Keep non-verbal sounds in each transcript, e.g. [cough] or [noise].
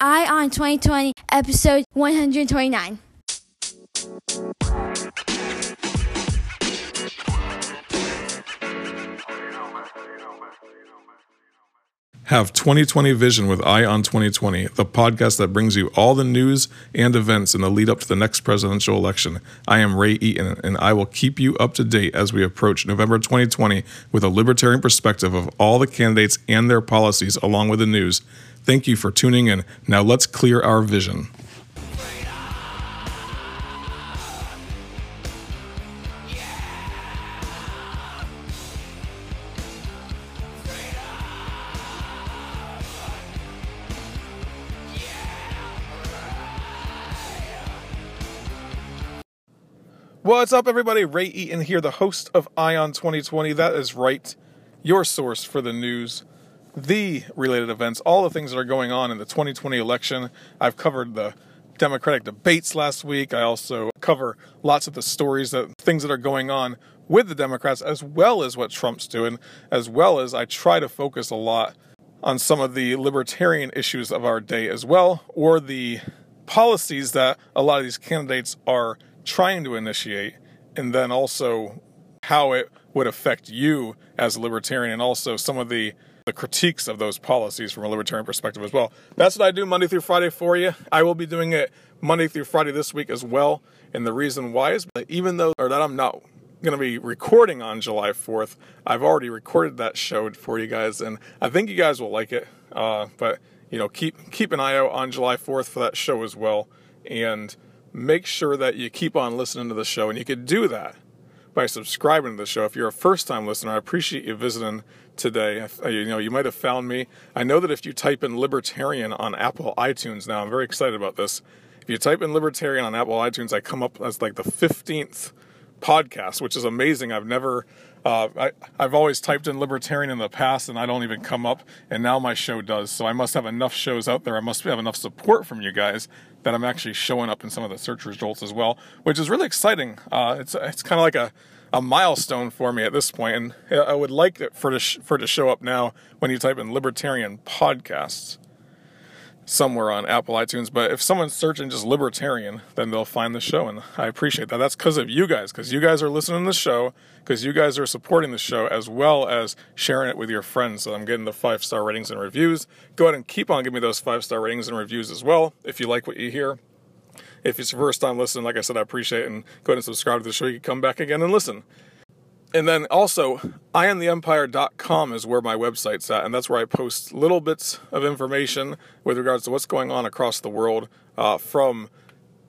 Eye on 2020, episode 129. Have 2020 Vision with Eye on 2020, the podcast that brings you all the news and events in the lead up to the next presidential election. I am Ray Eaton, and I will keep you up to date as we approach November 2020 with a libertarian perspective of all the candidates and their policies, along with the news. Thank you for tuning in. Now let's clear our vision. What's up, everybody? Ray Eaton here, the host of Eye on 2020. That is right, your source for the news, the related events, all the things that are going on in the 2020 election. I've covered the Democratic debates last week. I also cover lots of the stories that things that are going on with the Democrats, as well as what Trump's doing, as well as I try to focus a lot on some of the libertarian issues of our day as well, or the policies that a lot of these candidates are trying to initiate, and then also how it would affect you as a libertarian, and also some of the the critiques of those policies from a libertarian perspective as well. That's what I do Monday through Friday for you. I will be doing it Monday through Friday this week as well. And the reason why is that even though or that I'm not going to be recording on July 4th, I've already recorded that show for you guys, and I think you guys will like it. Uh, but you know, keep keep an eye out on July 4th for that show as well, and make sure that you keep on listening to the show. And you can do that by subscribing to the show. If you're a first time listener, I appreciate you visiting today. You know, you might have found me. I know that if you type in libertarian on Apple iTunes now, I'm very excited about this. If you type in libertarian on Apple iTunes, I come up as like the 15th podcast, which is amazing. I've never, uh, I, I've always typed in libertarian in the past and I don't even come up, and now my show does. So I must have enough shows out there. I must have enough support from you guys that I'm actually showing up in some of the search results as well, which is really exciting. Uh, it's it's kind of like a a milestone for me at this point, and I would like it for to sh- for it to show up now when you type in libertarian podcasts somewhere on Apple iTunes. But if someone's searching just libertarian, then they'll find the show, and I appreciate that. That's because of you guys, because you guys are listening to the show, because you guys are supporting the show as well as sharing it with your friends. So I'm getting the five star ratings and reviews. Go ahead and keep on giving me those five star ratings and reviews as well if you like what you hear. If it's your first time listening, like I said, I appreciate it. And go ahead and subscribe to the show. You can come back again and listen. And then also, eyeontheempire.com is where my website's at, and that's where I post little bits of information with regards to what's going on across the world uh, from,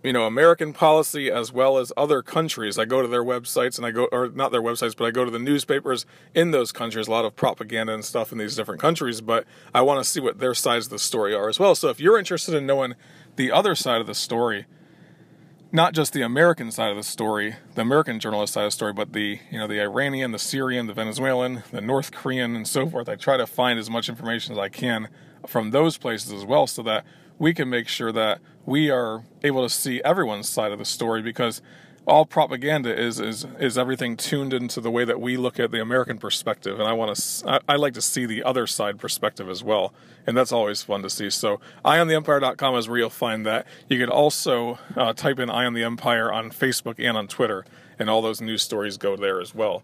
you know, American policy as well as other countries. I go to their websites and I go, or not their websites, but I go to the newspapers in those countries. A lot of propaganda and stuff in these different countries, but I want to see what their sides of the story are as well. So if you're interested in knowing the other side of the story, not just the American side of the story, the American journalist side of the story, but the you know the Iranian, the Syrian, the Venezuelan, the North Korean, and so forth. I try to find as much information as I can from those places as well, so that we can make sure that we are able to see everyone's side of the story because all propaganda is is is everything tuned into the way that we look at the American perspective, and I want to I, I, like to see the other side perspective as well, and that's always fun to see. So, eyeontheempire.com is where you'll find that. You can also uh, type in "Eye on the Empire" on Facebook and on Twitter, and all those news stories go there as well.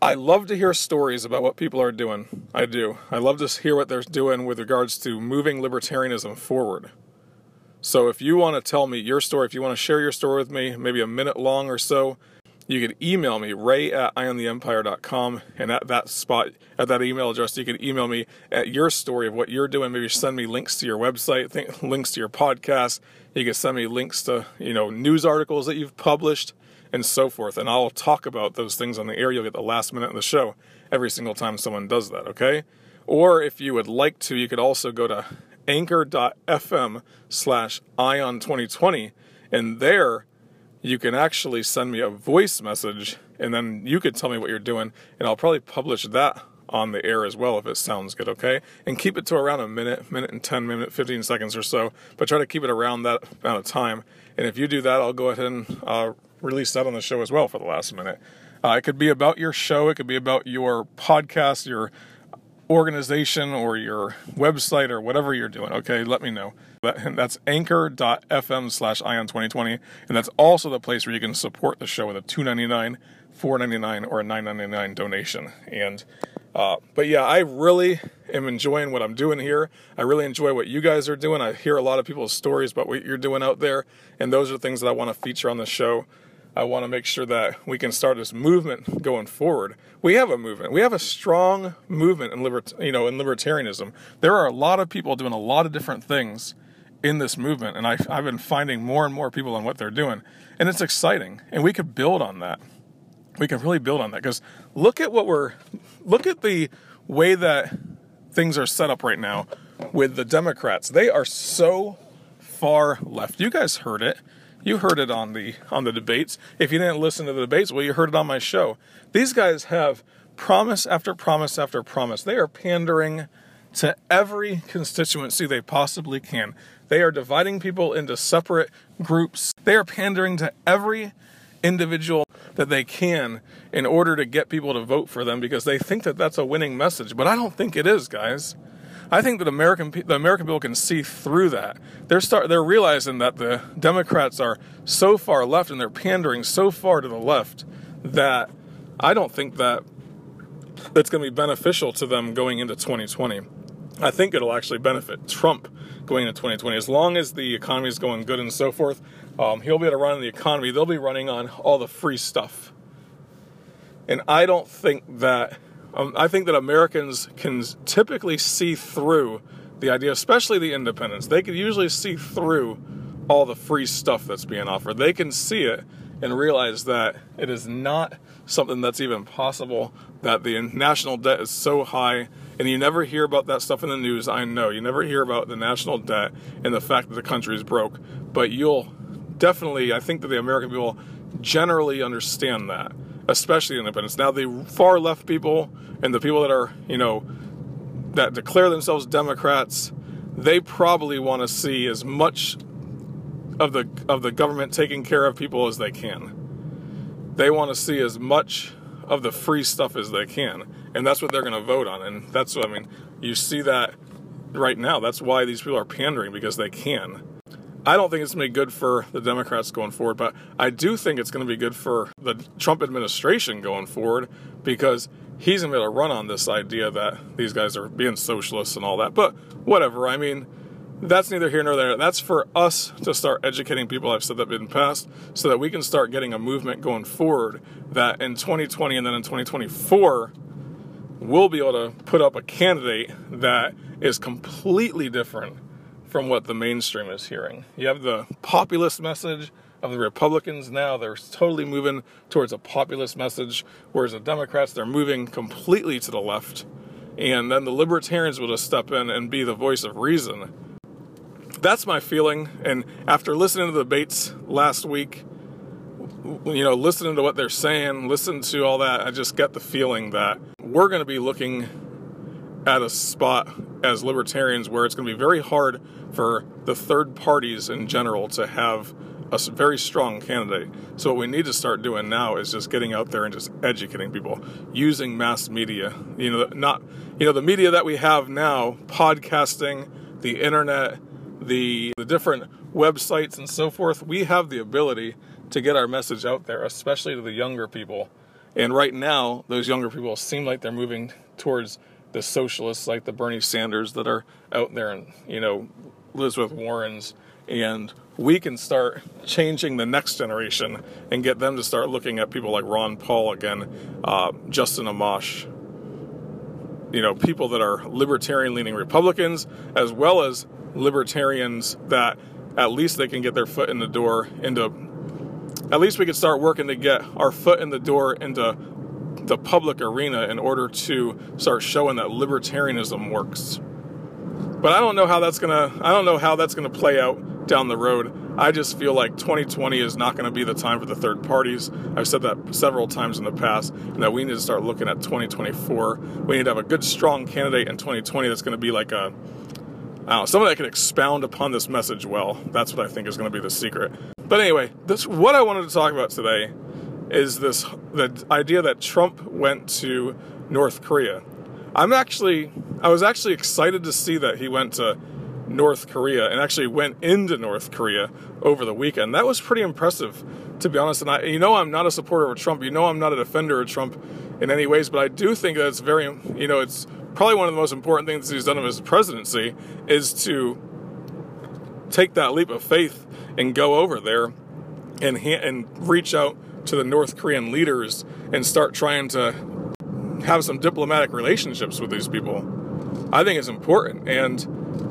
I love to hear stories about what people are doing. I do. I love to hear what they're doing with regards to moving libertarianism forward. So if you want to tell me your story, if you want to share your story with me, maybe a minute long or so, you can email me, ray at eyeontheempire.com. And at that spot, at that email address, you can email me at your story of what you're doing. Maybe send me links to your website, links to your podcast. You can send me links to, you know, news articles that you've published and so forth. And I'll talk about those things on the air. You'll get the last minute of the show every single time someone does that, okay? Or if you would like to, you could also go to anchor.fm slash ion 2020 and there you can actually send me a voice message and then you could tell me what you're doing and i'll probably publish that on the air as well if it sounds good okay? And keep it to around a minute minute and 10 minute 15 seconds or so but try to keep it around that amount of time. And if you do that i'll go ahead and uh, release that on the show as well for the last minute. Uh, it could be about your show it could be about your podcast your organization or your website or whatever you're doing, okay, let me know. That, [laughs] that's anchor.fm slash ion 2020. And that's also the place where you can support the show with a $2.99, $4.99, or a $9.99 donation. And uh, but yeah, I really am enjoying what I'm doing here. I really enjoy what you guys are doing. I hear a lot of people's stories about what you're doing out there, and those are things that I want to feature on the show. I want to make sure that we can start this movement going forward. We have a movement. We have a strong movement in libert- you know, in libertarianism. There are a lot of people doing a lot of different things in this movement, and I, I've been finding more and more people on what they're doing, and it's exciting. And we could build on that. We can really build on that because look at what we're, look at the way that things are set up right now with the Democrats. They are so far left. You guys heard it. You heard it on the on the debates. If you didn't listen to the debates, well, you heard it on my show. These guys have promise after promise after promise. They are pandering to every constituency they possibly can. They are dividing people into separate groups. They are pandering to every individual that they can in order to get people to vote for them because they think that that's a winning message. But I don't think it is, guys. I think that American the American people can see through that. They're start they're realizing that the Democrats are so far left and they're pandering so far to the left that I don't think that that's going to be beneficial to them going into 2020. I think it'll actually benefit Trump going into 2020 as long as the economy is going good and so forth. Um, he'll be able to run the economy. They'll be running on all the free stuff, and I don't think that um, I think that Americans can typically see through the idea, especially the independents. They can usually see through all the free stuff that's being offered. They can see it and realize that it is not something that's even possible, that the national debt is so high. And you never hear about that stuff in the news, I know. You never hear about the national debt and the fact that the country is broke. But you'll definitely, I think that the American people generally understand that especially independents. Now, the far left people and the people that are, you know, that declare themselves Democrats, they probably want to see as much of the of the government taking care of people as they can. They want to see as much of the free stuff as they can, and that's what they're going to vote on. And that's what I mean. You see that right now. That's why these people are pandering because they can. I don't think it's going to be good for the Democrats going forward, but I do think it's going to be good for the Trump administration going forward because he's going to be able to run on this idea that these guys are being socialists and all that. But whatever. I mean, that's neither here nor there. That's for us to start educating people. I've said that in the past, so that we can start getting a movement going forward that in 2020 and then in 2024, we'll be able to put up a candidate that is completely different from what the mainstream is hearing. You have the populist message of the Republicans now. They're totally moving towards a populist message, whereas the Democrats, they're moving completely to the left. And then the libertarians will just step in and be the voice of reason. That's my feeling. And after listening to the debates last week, you know, listening to what they're saying, listen to all that, I just get the feeling that we're going to be looking at a spot as libertarians where it's going to be very hard for the third parties in general to have a very strong candidate. So what we need to start doing now is just getting out there and just educating people using mass media. You know, not you know the media that we have now, podcasting, the internet, the the different websites and so forth. We have the ability to get our message out there, especially to the younger people. And right now, those younger people seem like they're moving towards the socialists like the Bernie Sanders that are out there and, you know, Elizabeth Warren's. And we can start changing the next generation and get them to start looking at people like Ron Paul again, uh, Justin Amash, you know, people that are libertarian leaning Republicans, as well as libertarians that at least they can get their foot in the door into, at least we could start working to get our foot in the door into the public arena in order to start showing that libertarianism works. But I don't know how that's gonna I don't know how that's gonna play out down the road. I just feel like 2020 is not going to be the time for the third parties. I've said that several times in the past, and that we need to start looking at 2024. We need to have a good, strong candidate in 2020 that's going to be like a, I don't know, someone that can expound upon this message well. That's what I think is going to be the secret. But anyway, this what I wanted to talk about today is this the idea that Trump went to North Korea. I'm actually, I was actually excited to see that he went to North Korea and actually went into North Korea over the weekend. That was pretty impressive, to be honest. And I, you know, I'm not a supporter of Trump. You know, I'm not a defender of Trump in any ways, but I do think that it's very, you know, it's probably one of the most important things he's done of his presidency is to take that leap of faith and go over there and and reach out to the North Korean leaders and start trying to have some diplomatic relationships with these people. I think it's important, and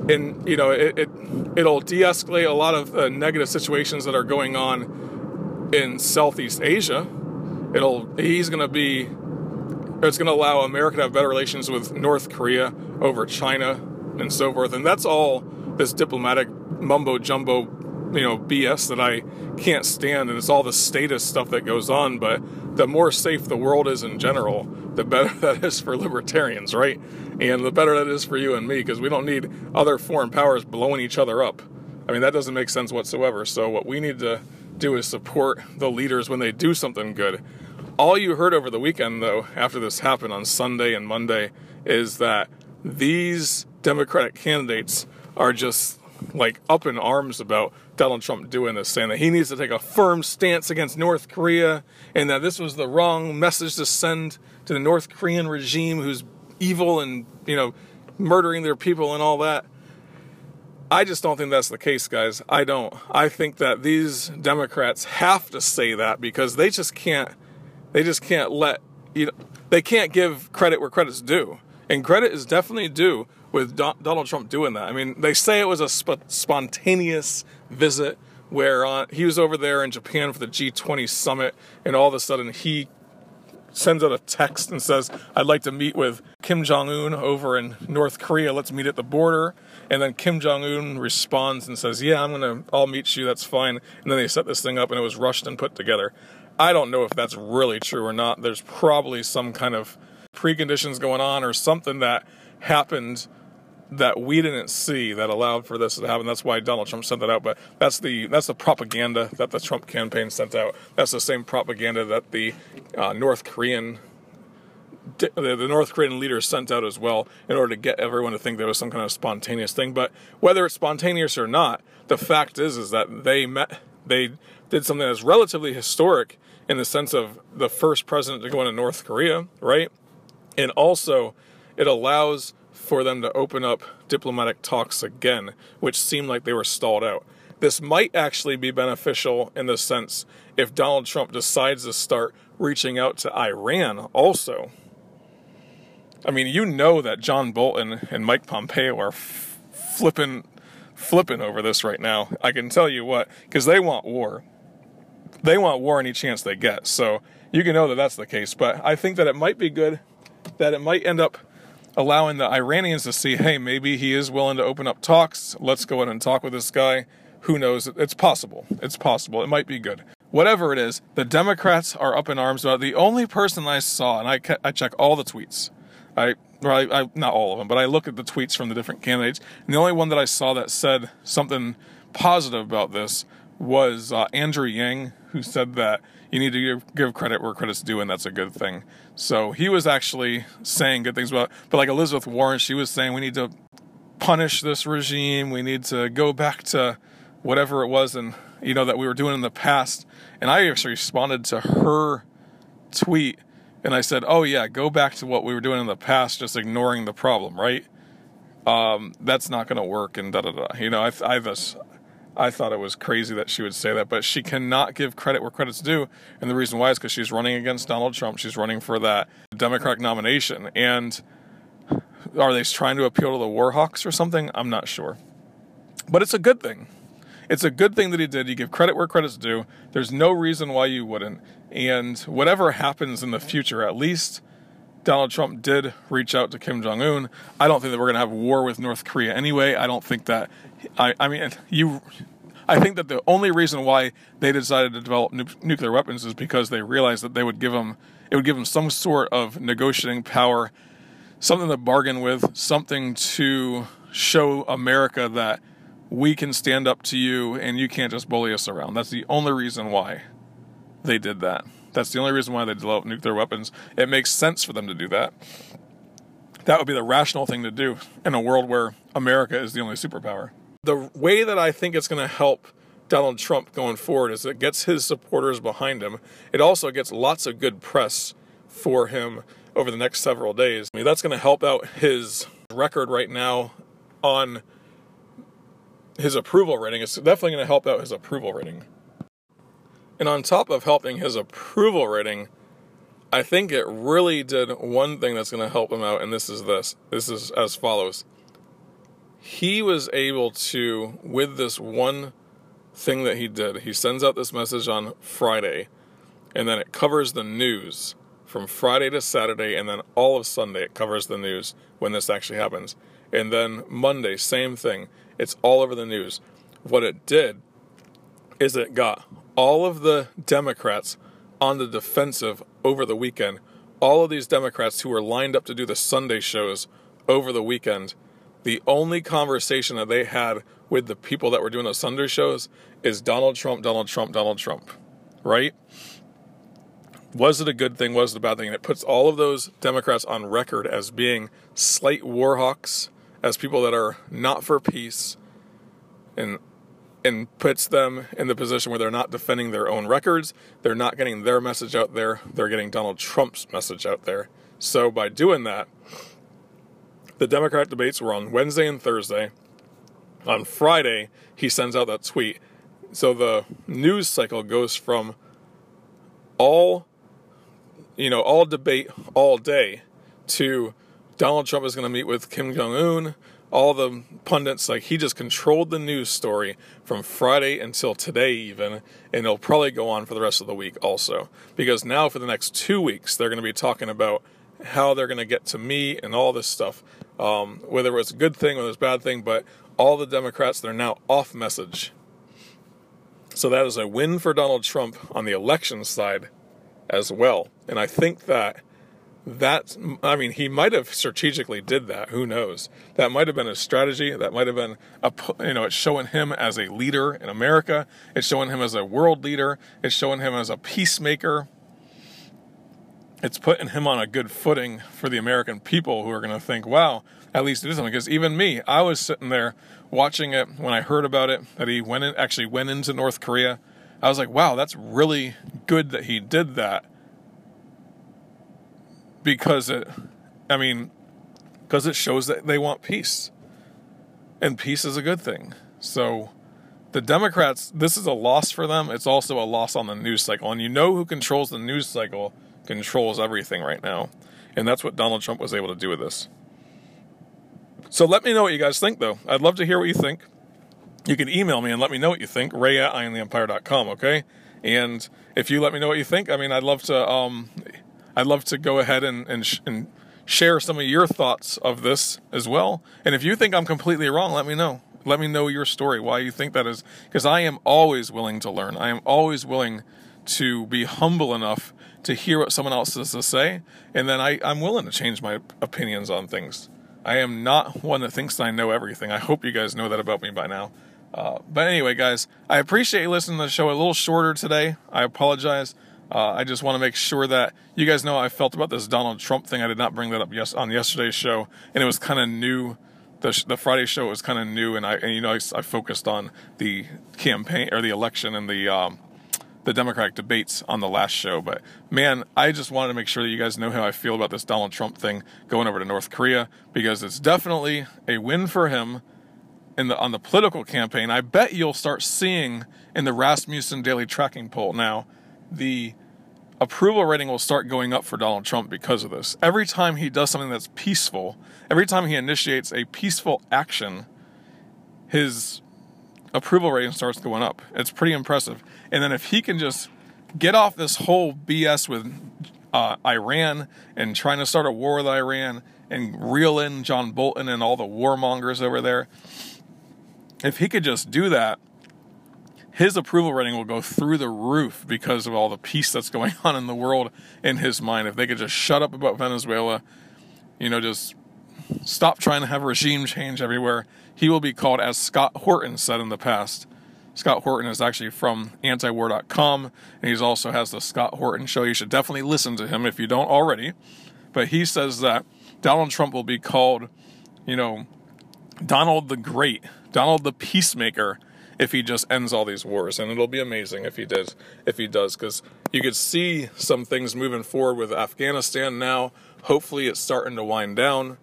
and you know it, it it'll de-escalate a lot of negative situations that are going on in Southeast Asia. It'll he's going to be it's going to allow America to have better relations with North Korea over China and so forth, and that's all this diplomatic mumbo jumbo, you know, BS that I can't stand, and it's all the status stuff that goes on. But the more safe the world is in general, the better [laughs] that is for libertarians, right? And the better that is for you and me, because we don't need other foreign powers blowing each other up. I mean, that doesn't make sense whatsoever. So, what we need to do is support the leaders when they do something good. All you heard over the weekend, though, after this happened on Sunday and Monday, is that these Democratic candidates are just like up in arms about Donald Trump doing this, saying that he needs to take a firm stance against North Korea and that this was the wrong message to send to the North Korean regime who's evil and, you know, murdering their people and all that. I just don't think that's the case, guys. I don't. I think that these Democrats have to say that because they just can't they just can't let you know they can't give credit where credit's due. And credit is definitely due with Donald Trump doing that. I mean, they say it was a sp- spontaneous visit where uh, he was over there in Japan for the G20 summit, and all of a sudden he sends out a text and says, I'd like to meet with Kim Jong un over in North Korea. Let's meet at the border. And then Kim Jong un responds and says, Yeah, I'm going to, I'll meet you. That's fine. And then they set this thing up and it was rushed and put together. I don't know if that's really true or not. There's probably some kind of preconditions going on or something that happened that we didn't see that allowed for this to happen. That's why Donald Trump sent that out. But that's the that's the propaganda that the Trump campaign sent out. That's the same propaganda that the uh, North Korean the, North Korean leader sent out as well in order to get everyone to think there was some kind of spontaneous thing. But whether it's spontaneous or not, the fact is is that they met they did something that's relatively historic in the sense of the first president to go into North Korea, right? And also it allows for them to open up diplomatic talks again, which seemed like they were stalled out. This might actually be beneficial in the sense if Donald Trump decides to start reaching out to Iran also. I mean, you know that John Bolton and Mike Pompeo are f- flipping flipping over this right now. I can tell you what, because they want war. They want war any chance they get. So you can know that that's the case. But I think that it might be good that it might end up allowing the Iranians to see, hey, maybe he is willing to open up talks. Let's go in and talk with this guy. Who knows? It's possible. It's possible. It might be good. Whatever it is, the Democrats are up in arms about it. The only person I saw, and I, I check all the tweets, I, I, I, not all of them, but I look at the tweets from the different candidates, and the only one that I saw that said something positive about this was uh, Andrew Yang, who said that you need to give, give credit where credit's due, and that's a good thing. So he was actually saying good things about, but like Elizabeth Warren, she was saying we need to punish this regime. We need to go back to whatever it was, and you know that we were doing in the past. And I actually responded to her tweet, and I said, "Oh yeah, go back to what we were doing in the past, just ignoring the problem, right?" Um, that's not going to work, and da da da. You know, I, I just I thought it was crazy that she would say that, but she cannot give credit where credit's due. And the reason why is because she's running against Donald Trump. She's running for that Democratic nomination. And are they trying to appeal to the Warhawks or something? I'm not sure. But it's a good thing. It's a good thing that he did. You give credit where credit's due. There's no reason why you wouldn't. And whatever happens in the future, at least Donald Trump did reach out to Kim Jong Un. I don't think that we're going to have war with North Korea anyway. I don't think that. I, I mean, you. I think that the only reason why they decided to develop nu- nuclear weapons is because they realized that they would give them it would give them some sort of negotiating power, something to bargain with, something to show America that we can stand up to you and you can't just bully us around. That's the only reason why they did that. That's the only reason why they developed nuclear weapons. It makes sense for them to do that. that would be the rational thing to do in a world where America is the only superpower. The way that I think it's going to help Donald Trump going forward is it gets his supporters behind him. It also gets lots of good press for him over the next several days. I mean, that's going to help out his record right now on his approval rating. It's definitely going to help out his approval rating. And on top of helping his approval rating, I think it really did one thing that's going to help him out, and this is this. This is as follows. He was able to, with this one thing that he did, he sends out this message on Friday, and then it covers the news from Friday to Saturday, and then all of Sunday it covers the news when this actually happens. And then Monday, same thing. It's all over the news. What it did is it got all of the Democrats on the defensive over the weekend. All of these Democrats who were lined up to do the Sunday shows over the weekend, the only conversation that they had with the people that were doing the Sunday shows is Donald Trump, Donald Trump, Donald Trump. Right? Was it a good thing? Was it a bad thing? And it puts all of those Democrats on record as being slight war hawks, as people that are not for peace, and and puts them in the position where they're not defending their own records, they're not getting their message out there, they're getting Donald Trump's message out there. So by doing that, the Democrat debates were on Wednesday and Thursday. On Friday, he sends out that tweet. So the news cycle goes from all you know, all debate all day to Donald Trump is going to meet with Kim Jong Un. All the pundits, like, he just controlled the news story from Friday until today, even, and it'll probably go on for the rest of the week also. Because now, for the next two weeks, they're going to be talking about how they're going to get to me and all this stuff. Um, whether it was a good thing or it was a bad thing, but all the Democrats, they're now off message. So that is a win for Donald Trump on the election side as well. And I think that that I mean he might have strategically did that. Who knows? That might have been a strategy. That might have been a you know it's showing him as a leader in America. It's showing him as a world leader. It's showing him as a peacemaker. It's putting him on a good footing for the American people who are going to think, "Wow, at least it is something." Because even me, I was sitting there watching it when I heard about it that he went in, actually went into North Korea I was like, wow, that's really good that he did that. Because it, I mean, because it shows that they want peace. And peace is a good thing. So the Democrats, this is a loss for them. It's also a loss on the news cycle. And you know who controls the news cycle controls everything right now. And that's what Donald Trump was able to do with this. So let me know what you guys think, though. I'd love to hear what you think you can email me and let me know what you think, ray at eyeontheempire.com, okay? And if you let me know what you think, I mean, I'd love to, um, I'd love to go ahead and, and, sh- and share some of your thoughts of this as well. And if you think I'm completely wrong, let me know. Let me know your story, why you think that is, because I am always willing to learn. I am always willing to be humble enough to hear what someone else has to say, and then I, I'm willing to change my opinions on things. I am not one that thinks I know everything. I hope you guys know that about me by now. Uh, but anyway, guys, I appreciate you listening to the show a little shorter today. I apologize. Uh, I just want to make sure that you guys know how I felt about this Donald Trump thing. I did not bring that up yes on yesterday's show, and it was kind of new. The, the Friday show was kind of new, and I and you know I, I, focused on the campaign or the election and the um, the Democratic debates on the last show. But man, I just wanted to make sure that you guys know how I feel about this Donald Trump thing going over to North Korea because it's definitely a win for him in the on the political campaign, I bet you'll start seeing in the Rasmussen daily tracking poll now the approval rating will start going up for Donald Trump because of this. Every time he does something that's peaceful, every time he initiates a peaceful action, his approval rating starts going up. It's pretty impressive. And then if he can just get off this whole BS with uh, Iran and trying to start a war with Iran and reel in John Bolton and all the warmongers over there, if he could just do that, his approval rating will go through the roof because of all the peace that's going [laughs] on in the world in his mind. If they could just shut up about Venezuela, you know, just stop trying to have regime change everywhere, he will be called, as Scott Horton said in the past. Scott Horton is actually from antiwar.com, and he also has the Scott Horton show. You should definitely listen to him if you don't already. But he says that Donald Trump will be called, you know, Donald the Great, Donald the Peacemaker, if he just ends all these wars. And it'll be amazing if he does, if he does, because you could see some things moving forward with Afghanistan now. Hopefully, it's starting to wind down.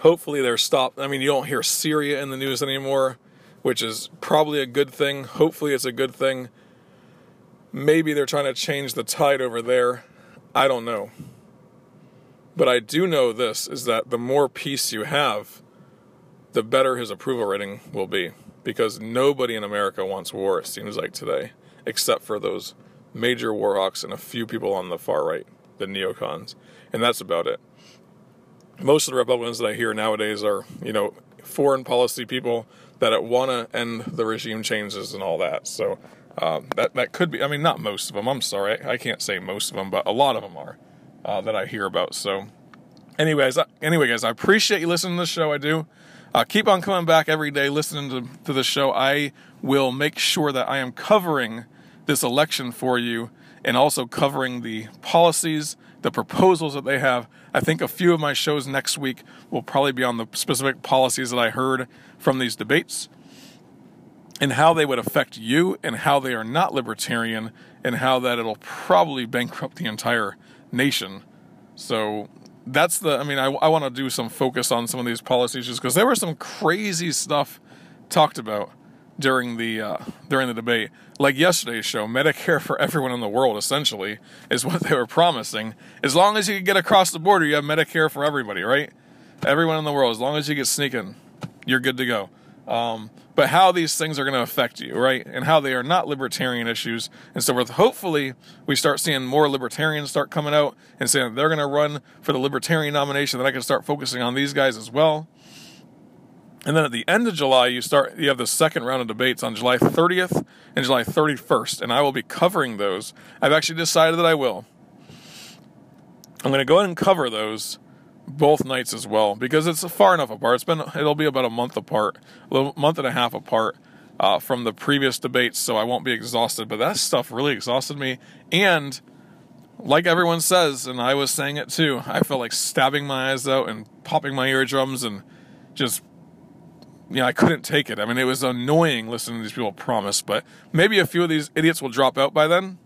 Hopefully, they're stopped. I mean, you don't hear Syria in the news anymore, which is probably a good thing. Hopefully, it's a good thing. Maybe they're trying to change the tide over there. I don't know. But I do know this is that the more peace you have, the better his approval rating will be. Because nobody in America wants war, it seems like today, except for those major war hawks and a few people on the far right, the neocons. And that's about it. Most of the Republicans that I hear nowadays are, you know, foreign policy people that want to end the regime changes and all that. So um, that that could be. I mean, not most of them. I'm sorry, I, I can't say most of them, but a lot of them are uh, that I hear about. So, anyways, uh, anyway, guys, I appreciate you listening to the show. I do. Uh, keep on coming back every day, listening to, to the show. I will make sure that I am covering this election for you and also covering the policies, the proposals that they have. I think a few of my shows next week will probably be on the specific policies that I heard from these debates and how they would affect you and how they are not libertarian and how that it'll probably bankrupt the entire nation. So that's the, I mean, I, I want to do some focus on some of these policies just because there was some crazy stuff talked about during the uh, during the debate. Like yesterday's show, Medicare for everyone in the world essentially is what they were promising. As long as you can get across the border, you have Medicare for everybody, right? Everyone in the world, as long as you get sneaking, you're good to go. Um, but how these things are going to affect you, right? And how they are not libertarian issues and so forth. Hopefully, we start seeing more libertarians start coming out and saying they're going to run for the libertarian nomination. Then I can start focusing on these guys as well. And then at the end of July, you start you have the second round of debates on July 30th and July 31st, and I will be covering those. I've actually decided that I will. I'm going to go ahead and cover those both nights as well because it's far enough apart. It's been it'll be about a month apart, a month and a half apart uh, from the previous debates, so I won't be exhausted. But that stuff really exhausted me, and like everyone says, and I was saying it too, I felt like stabbing my eyes out and popping my eardrums and just. Yeah, I couldn't take it. I mean, it was annoying listening to these people promise, but maybe a few of these idiots will drop out by then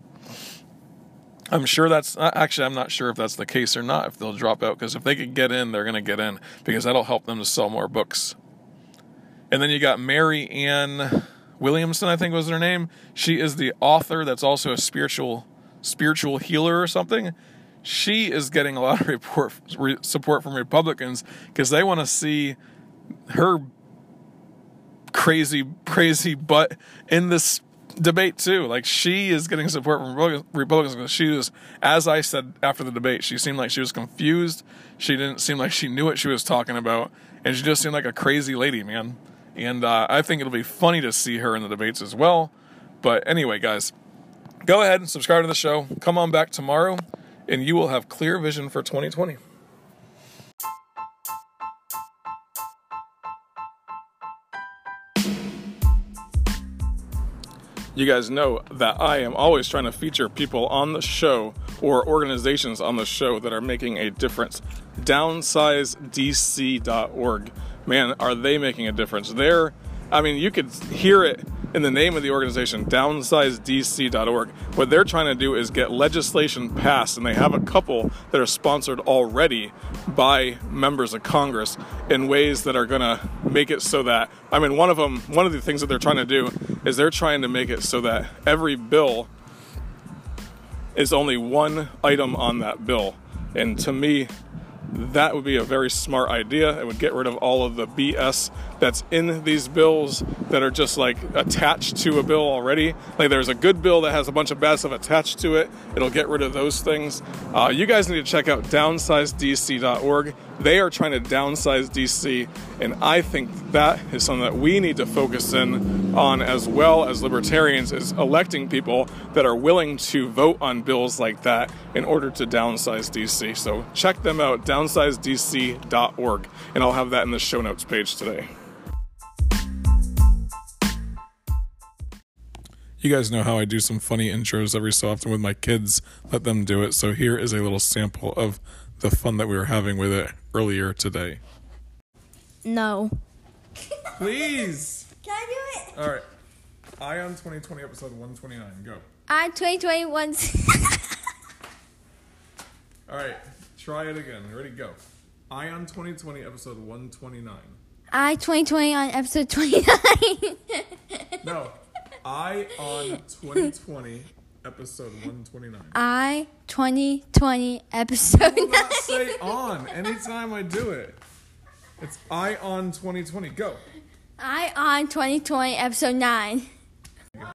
I'm sure that's uh, actually, I'm not sure if that's the case or not, if they'll drop out, because if they could get in, they're going to get in, because that'll help them to sell more books. And then you got Marianne Williamson, I think was her name. She is the author that's also a spiritual spiritual healer or something. She is getting a lot of report, re, support from Republicans because they want to see her crazy, crazy butt in this debate too. Like she is getting support from Republicans because she was, as I said after the debate, she seemed like she was confused. She didn't seem like she knew what she was talking about, and she just seemed like a crazy lady, man. And uh, I think it'll be funny to see her in the debates as well. But anyway, guys, go ahead and subscribe to the show. Come on back tomorrow, and you will have clear vision for 2020. You guys know that I am always trying to feature people on the show or organizations on the show that are making a difference. DownsizeDC.org. Man, are they making a difference? They're, I mean, you could hear it in the name of the organization, downsizedc.org. What they're trying to do is get legislation passed, and they have a couple that are sponsored already by members of Congress in ways that are going to make it so that, I mean, one of them, one of the things that they're trying to do is they're trying to make it so that every bill is only one item on that bill. And to me, that would be a very smart idea. It would get rid of all of the BS that's in these bills that are just like attached to a bill already. Like there's a good bill that has a bunch of bad stuff attached to it. It'll get rid of those things. Uh, you guys need to check out downsizedc.org. They are trying to downsize DC, and I think that is something that we need to focus in on as well as libertarians is electing people that are willing to vote on bills like that in order to downsize DC. So check them out, downsizedc.org, and I'll have that in the show notes page today. You guys know how I do some funny intros every so often with my kids, let them do it. So here is a little sample of the fun that we were having with it earlier today? No. Please. Can I do it? All right. Ion 2020 episode 129. Go. I 2021. [laughs] All right. Try it again. Ready? Go. Ion 2020 episode 129. I 2020 on episode 29. No. [laughs] I on [laughs] 2020 episode 129. I 2020 episode 9. not say on anytime I do it. It's I on 2020. Go. I on 2020 episode 9.